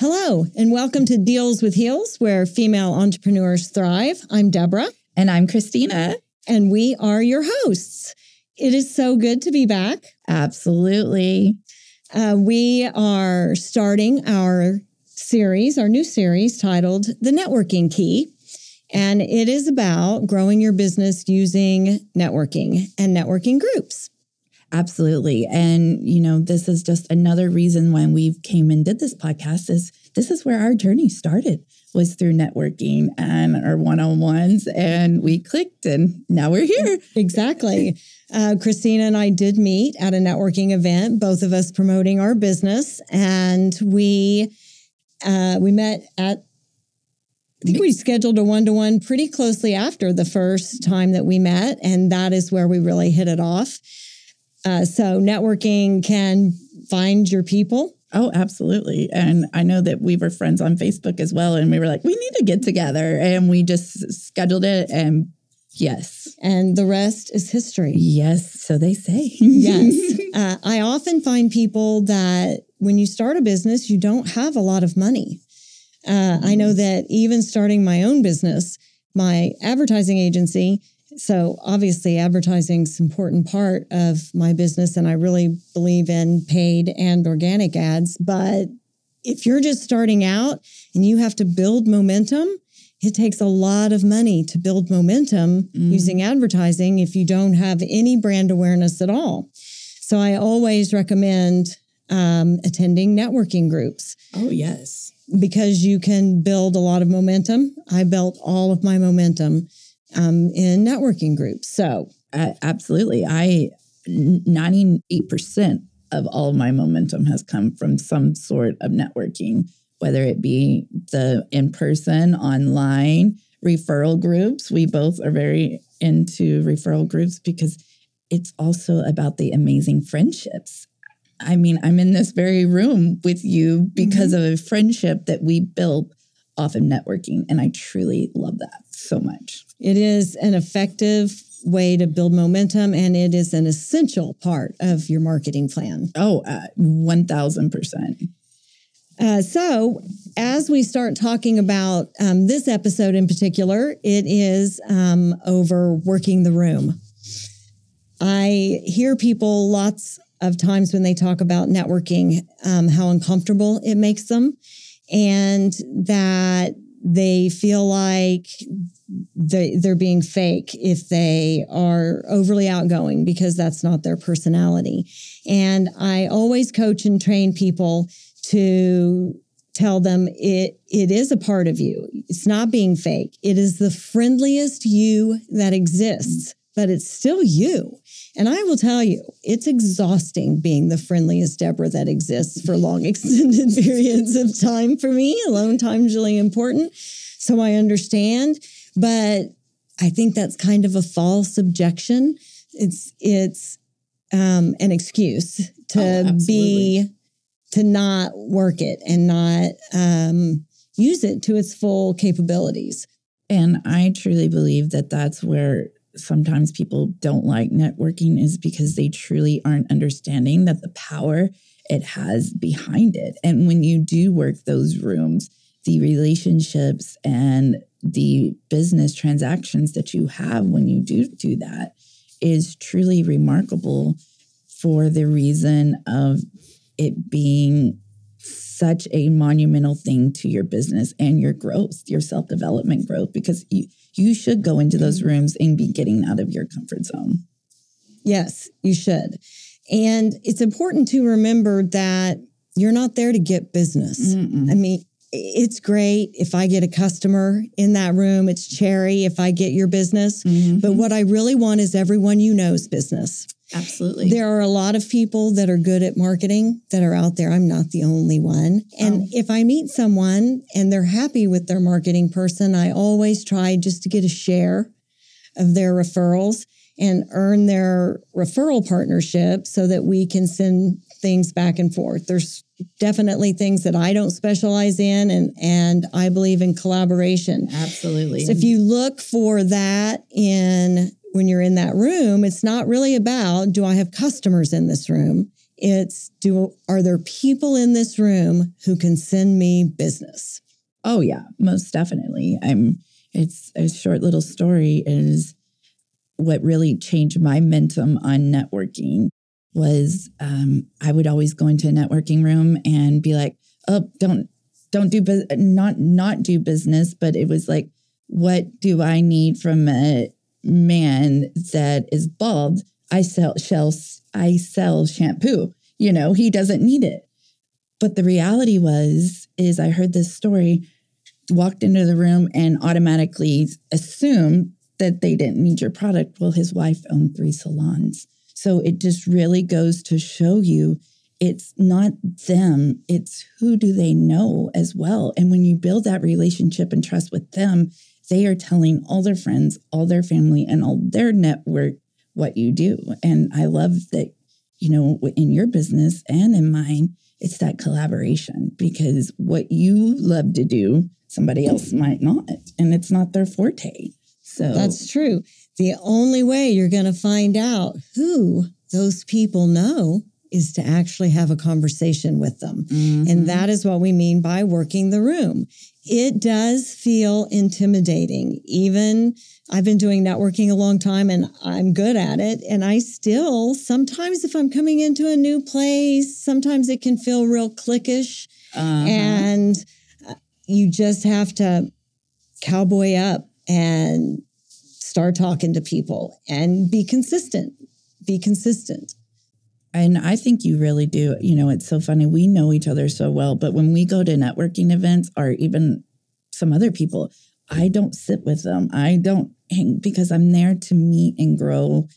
Hello, and welcome to Deals with Heels, where female entrepreneurs thrive. I'm Deborah. And I'm Christina. And we are your hosts. It is so good to be back. Absolutely. Uh, we are starting our series, our new series titled The Networking Key. And it is about growing your business using networking and networking groups. Absolutely. And, you know, this is just another reason why we came and did this podcast is this is where our journey started was through networking and our one-on-ones and we clicked and now we're here. Exactly. Uh, Christina and I did meet at a networking event, both of us promoting our business. And we, uh, we met at I think we scheduled a one to one pretty closely after the first time that we met. And that is where we really hit it off. Uh, so networking can find your people. Oh, absolutely. And I know that we were friends on Facebook as well. And we were like, we need to get together. And we just scheduled it. And yes. And the rest is history. Yes. So they say. yes. Uh, I often find people that when you start a business, you don't have a lot of money. Uh, I know that even starting my own business, my advertising agency, so obviously advertising is an important part of my business and I really believe in paid and organic ads. But if you're just starting out and you have to build momentum, it takes a lot of money to build momentum mm. using advertising if you don't have any brand awareness at all. So I always recommend um, attending networking groups. Oh, yes. Because you can build a lot of momentum. I built all of my momentum um, in networking groups. So, uh, absolutely. I 98% of all of my momentum has come from some sort of networking, whether it be the in person, online, referral groups. We both are very into referral groups because it's also about the amazing friendships. I mean, I'm in this very room with you because mm-hmm. of a friendship that we built off of networking. And I truly love that so much. It is an effective way to build momentum and it is an essential part of your marketing plan. Oh, uh, 1000%. Uh, so, as we start talking about um, this episode in particular, it is um, over working the room. I hear people lots of times when they talk about networking, um, how uncomfortable it makes them, and that they feel like they, they're being fake if they are overly outgoing because that's not their personality. And I always coach and train people to tell them it it is a part of you. It's not being fake. It is the friendliest you that exists, but it's still you. And I will tell you, it's exhausting being the friendliest Deborah that exists for long extended periods of time for me. Alone time is really important. So I understand, but I think that's kind of a false objection. It's it's um, an excuse to oh, be to not work it and not um, use it to its full capabilities. And I truly believe that that's where sometimes people don't like networking is because they truly aren't understanding that the power it has behind it. And when you do work those rooms, the relationships and the business transactions that you have when you do do that is truly remarkable for the reason of it being such a monumental thing to your business and your growth, your self development growth, because you, you should go into those rooms and be getting out of your comfort zone. Yes, you should. And it's important to remember that you're not there to get business. Mm-mm. I mean, it's great if I get a customer in that room. It's cherry if I get your business. Mm-hmm. But what I really want is everyone you know's business. Absolutely. There are a lot of people that are good at marketing that are out there. I'm not the only one. And oh. if I meet someone and they're happy with their marketing person, I always try just to get a share of their referrals and earn their referral partnership so that we can send things back and forth. There's definitely things that I don't specialize in and and I believe in collaboration. Absolutely. So if you look for that in when you're in that room, it's not really about do I have customers in this room? It's do are there people in this room who can send me business? Oh yeah, most definitely. I'm it's a short little story is what really changed my momentum on networking was um, I would always go into a networking room and be like, oh, don't don't do bu- not not do business, but it was like, what do I need from a man that is bald? I sell shells, I sell shampoo. You know, he doesn't need it. But the reality was, is I heard this story, walked into the room and automatically assumed that they didn't need your product. Well, his wife owned three salons. So it just really goes to show you it's not them, it's who do they know as well. And when you build that relationship and trust with them, they are telling all their friends, all their family, and all their network what you do. And I love that, you know, in your business and in mine, it's that collaboration because what you love to do, somebody else might not, and it's not their forte. So That's true. The only way you're going to find out who those people know is to actually have a conversation with them. Mhm. And that is what we mean by working the room. It does feel intimidating. Even I've been doing networking a long time and I'm good at it. And I still, sometimes if I'm coming into a new place, sometimes it can feel real cliquish. Uh-huh. And uh, you just have to cowboy up and start talking to people and be consistent. Be consistent. And I think you really do. You know, it's so funny. We know each other so well, but when we go to networking events or even some other people, I don't sit with them. I don't hang because I'm there to meet and grow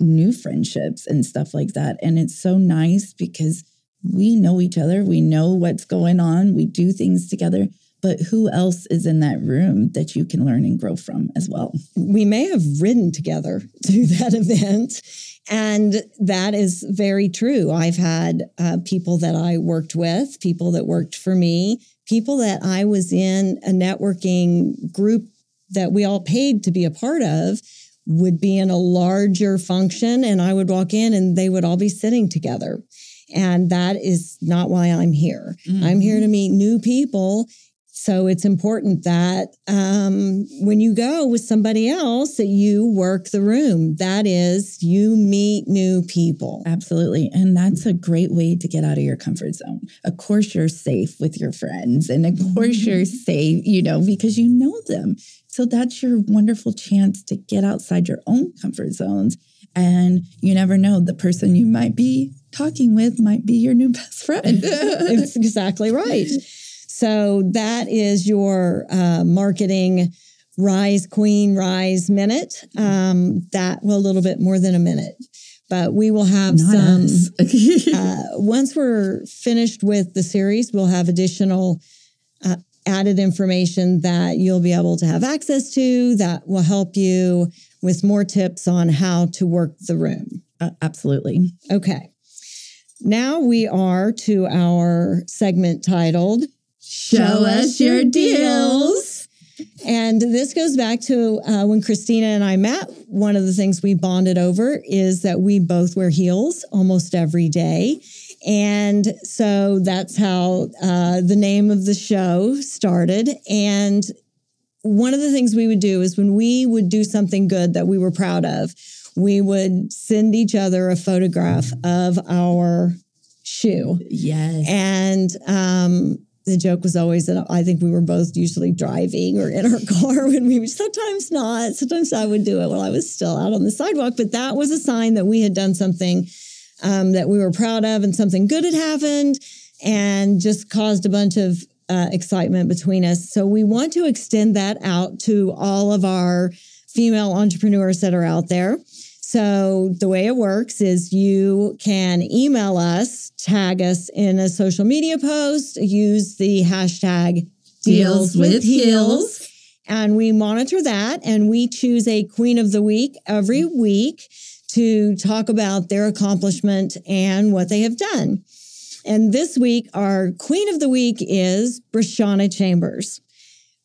new friendships and stuff like that. And it's so nice because we know each other. We know what's going on. We do things together. But who else is in that room that you can learn and grow from as well? we may have ridden together to that event. And that is very true. I've had uh, people that I worked with, people that worked for me, people that I was in a networking group that we all paid to be a part of would be in a larger function. And I would walk in and they would all be sitting together. And that is not why I'm here. I'm here to meet new people. So it's important that um, when you go with somebody else, that you work the room. That is, you meet new people. Absolutely. And that's a great way to get out of your comfort zone. Of course, you're safe with your friends. And of course, you're safe, you know, because you know them. So that's your wonderful chance to get outside your own comfort zones. And you never know, the person you might be talking with might be your new best friend. It's exactly right. So that is your uh, marketing rise queen rise minute. Um, that well, a little bit more than a minute, but we will have Not some. uh, once we're finished with the series, we'll have additional uh, added information that you'll be able to have access to that will help you with more tips on how to work the room. Uh, absolutely. Okay. Now we are to our segment titled Show us your deals. And this goes back to uh, when Christina and I met. One of the things we bonded over is that we both wear heels almost every day. And so that's how uh, the name of the show started. And one of the things we would do is when we would do something good that we were proud of, we would send each other a photograph of our shoe. Yes. And um, the joke was always that I think we were both usually driving or in our car when we would, sometimes not. Sometimes I would do it while I was still out on the sidewalk. But that was a sign that we had done something um, that we were proud of and something good had happened and just caused a bunch of uh, excitement between us. So we want to extend that out to all of our female entrepreneurs that are out there. So the way it works is you can email us, tag us in a social media post, use the hashtag Deals with Heels. and we monitor that and we choose a queen of the week every week to talk about their accomplishment and what they have done. And this week, our queen of the week is BreShawna Chambers.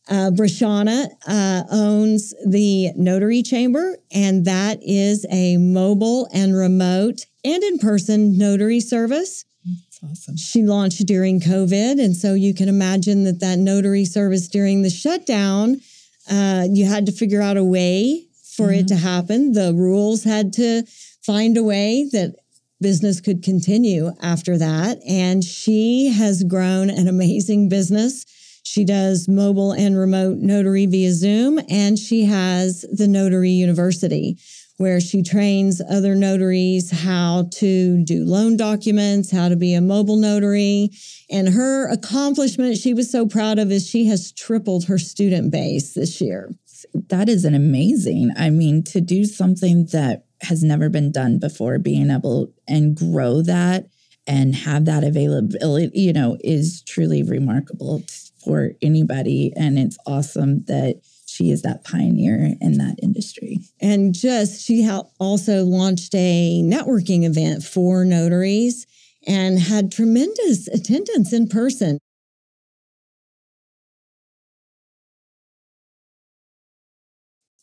Uh, BreShawna uh, owns the Notary Chamber, and that is a mobile and remote and in person notary service. That's awesome. She launched during COVID. And so you can imagine that that notary service during the shutdown, uh, you had to figure out a way for it to happen. The rules had to find a way that business could continue after that. And she has grown an amazing business. She does mobile and remote notary via Zoom, and she has the Notary University, where she trains other notaries how to do loan documents, how to be a mobile notary. And her accomplishment she was so proud of is she has tripled her student base this year. That is an amazing. I mean, to do something that has never been done before, being able and grow that and have that availability, you know, is truly remarkable for anybody. And it's awesome that she is that pioneer in that industry. And just she ha- also launched a networking event for notaries and had tremendous attendance in person.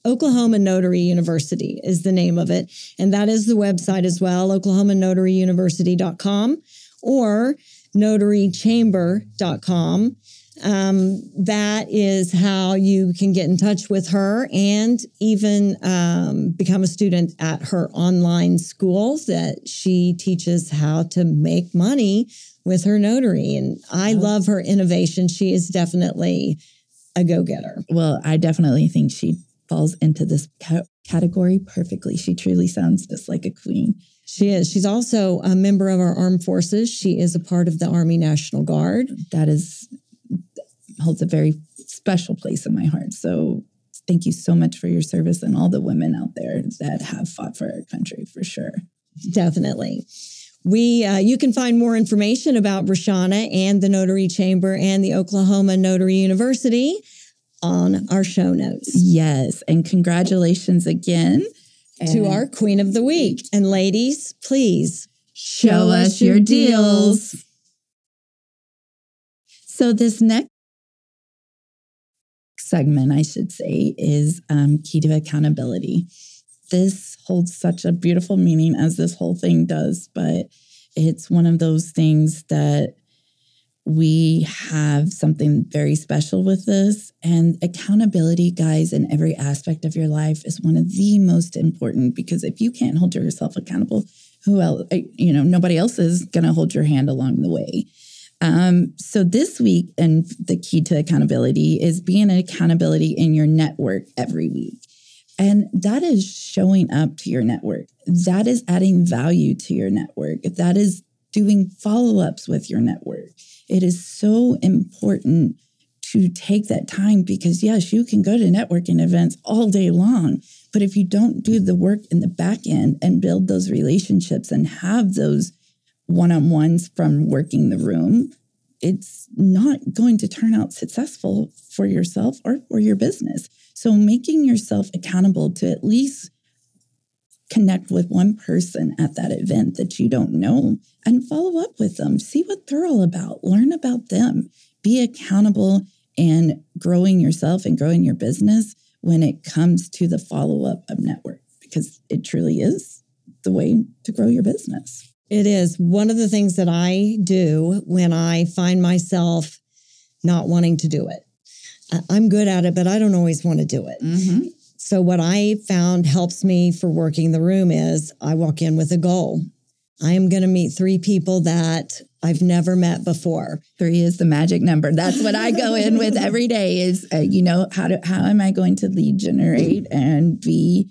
Oklahoma Notary University is the name of it. And that is the website as well, oklahomanotaryuniversity.com or notarychamber.com. Um, that is how you can get in touch with her and even um, become a student at her online school that she teaches how to make money with her notary. And I love her innovation. She is definitely a go getter. Well, I definitely think she falls into this ca- category perfectly. She truly sounds just like a queen. She is. She's also a member of our armed forces. She is a part of the Army National Guard. That is holds a very special place in my heart. So thank you so much for your service and all the women out there that have fought for our country for sure. Definitely. We, uh, you can find more information about BreShawna and the Notary Chamber and the Oklahoma Notary University on our show notes Yes. And congratulations again. to our Queen of the Week. And ladies, please show us your deals. So this next segment, I should say, is um, key to accountability. This holds such a beautiful meaning as this whole thing does, but it's one of those things that we have something very special with this. And accountability, guys, in every aspect of your life is one of the most important because if you can't hold yourself accountable, who else, you know, nobody else is going to hold your hand along the way. Um, so this week, and the key to accountability is being an accountability in your network every week. And that is showing up to your network. That is adding value to your network. That is doing follow ups with your network. It is so important to take that time because, yes, you can go to networking events all day long. But if you don't do the work in the back end and build those relationships and have those one on ones from working the room, it's not going to turn out successful for yourself or for your business. So, making yourself accountable to at least connect with one person at that event that you don't know and follow up with them. See what they're all about, learn about them, be accountable and growing yourself and growing your business when it comes to the follow up of network, because it truly is the way to grow your business. It is one of the things that I do when I find myself not wanting to do it. I'm good at it, but I don't always want to do it. Mm-hmm. So, what I found helps me for working the room is I walk in with a goal. I am going to meet three people that I've never met before. Three is the magic number. That's what I go in with every day. Is uh, you know how do how am I going to lead generate and be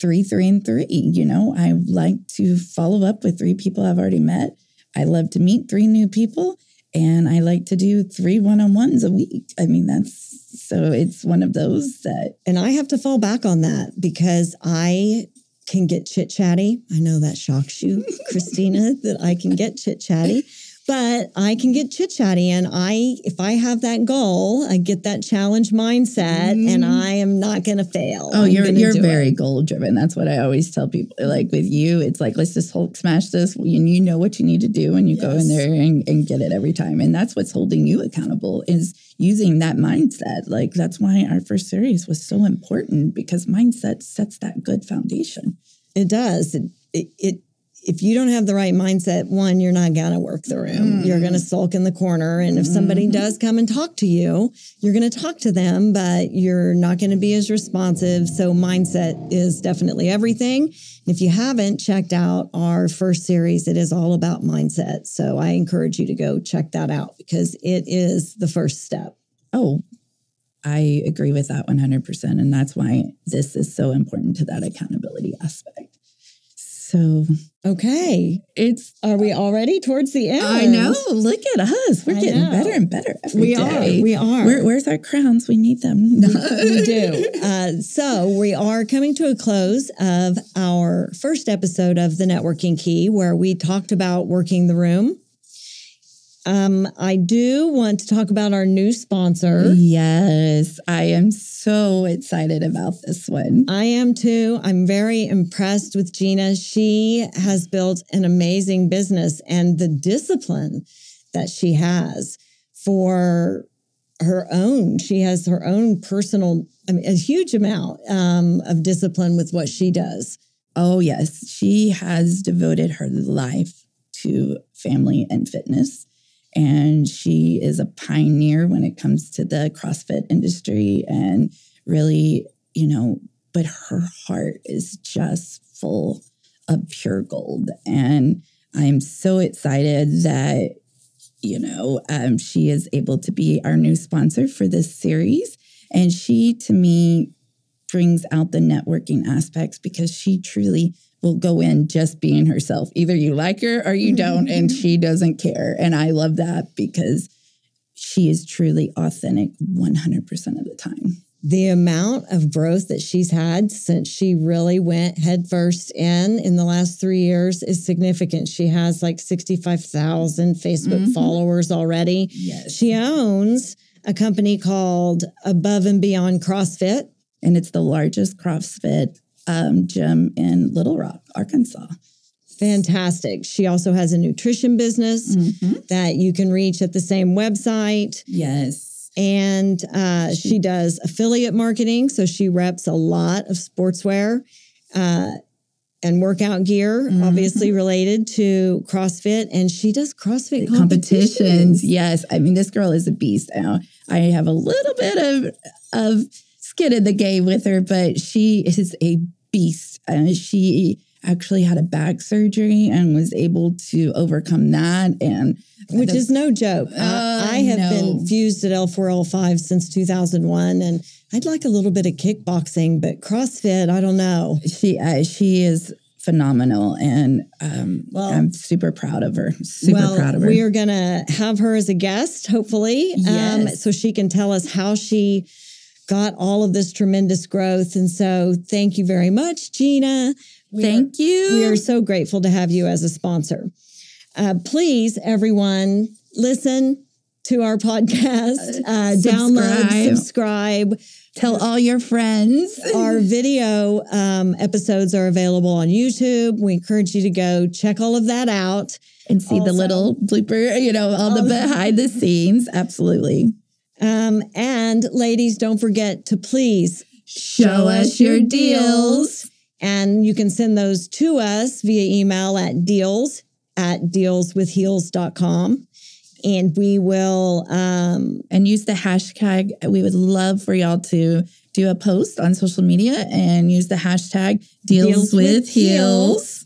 three, three, and three? You know, I like to follow up with three people I've already met. I love to meet three new people, and I like to do three one on ones a week. I mean, that's so it's one of those that And I have to fall back on that because I can get chit chatty. I know that shocks you, Christina, that I can get chit chatty. But I can get chit chatty and I if I have that goal, I get that challenge mindset and mm-hmm. I am not gonna fail. Oh, I'm you're you're it. very goal driven. That's what I always tell people. Like with you, it's like let's just Hulk smash this, and you know what you need to do, and you go in there and, and get it every time. And that's what's holding you accountable is using that mindset. Like that's why our first series was so important because mindset sets that good foundation. It does. It, it, it if you don't have the right mindset, one, you're not gonna work the room. Hmm. You're gonna sulk in the corner. And if somebody mm-hmm. does come and talk to you, you're gonna talk to them, but you're not gonna be as responsive. So mindset is definitely everything. If you haven't checked out our first series, it is all about mindset. So I encourage you to go check that out because it is the first step. Oh, I agree with that 100%. And that's why this is so important to that accountability aspect. So Okay. it's, Are we already towards the end? I know, look at us. We're I getting know. better and better every We day. are. We are. Where, where's our crowns? We need them. we do. Uh, so we are coming to a close of our first episode of the Networking Key, where we talked about working the room. Um, I do want to talk about our new sponsor. Yes, I am so excited about this one. I am too. I'm very impressed with Gena. She has built an amazing business and the discipline that she has for her own. She has her own personal, I mean, a huge amount um, of discipline with what she does. Oh, yes, she has devoted her life to family and fitness. And she is a pioneer when it comes to the CrossFit industry and really, you know, but her heart is just full of pure gold. And I'm so excited that, you know, um, she is able to be our new sponsor for this series. And she, to me, brings out the networking aspects because she truly will go in just being herself. Either you like her or you don't, and she doesn't care. And I love that because she is truly authentic 100% of the time. The amount of growth that she's had since she really went headfirst in in the last three years is significant. She has like 65,000 Facebook Mhm. followers already. Yes. She owns a company called Above and Beyond CrossFit. and it's the largest CrossFit um, gym in Little Rock, Arkansas. Fantastic. She also has a nutrition business that you can reach at the same website. Yes. And uh, she does affiliate marketing. So she reps a lot of sportswear uh, and workout gear, Mhm. obviously related to CrossFit. And she does CrossFit competitions. competitions. Yes, I mean this girl is a beast. Now I have a little bit of of skin in the game with her, but she is a beast. Uh, she actually had a back surgery and was able to overcome that, and Which is no joke. Uh, I have no. been fused at L4, L5 since 2001, and I'd like a little bit of kickboxing, but CrossFit, I don't know. she uh, she is phenomenal, and um, Well- I'm super proud of her. Super well, proud of her. we are going to have her as a guest, hopefully, um, so she can tell us how she got all of this tremendous growth. And so, thank you very much, Gena. We are- Thank you. We are so grateful to have you as a sponsor. Uh, please, everyone, listen to our podcast, uh, download, subscribe. subscribe. Tell all your friends. Our video um, episodes are available on YouTube. We encourage you to go check all of that out. and see the little blooper, you know, all the behind the scenes. Absolutely. Um, and ladies, don't forget to please Show us your deals. And you can send those to us via email at deals at dealswithheels.com. And we will, um, And use the hashtag. We would love for y'all to do a post on social media and use the hashtag deals, Deals with, with heels.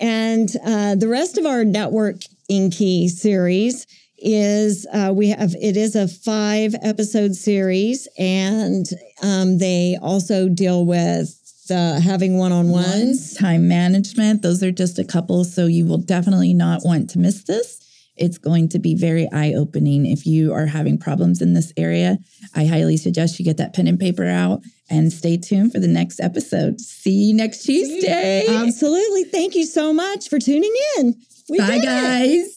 and uh, the rest of our networking key series is uh, we have it is a five episode series and um, they also deal with the having one-on-ones Time management. Those are just a couple. So you will definitely not want to miss this. It's going to be very eye opening if you are having problems in this area. I highly suggest you get that pen and paper out and stay tuned for the next episode. See you next Tuesday. absolutely thank you so much for tuning in we Bye, did it. guys.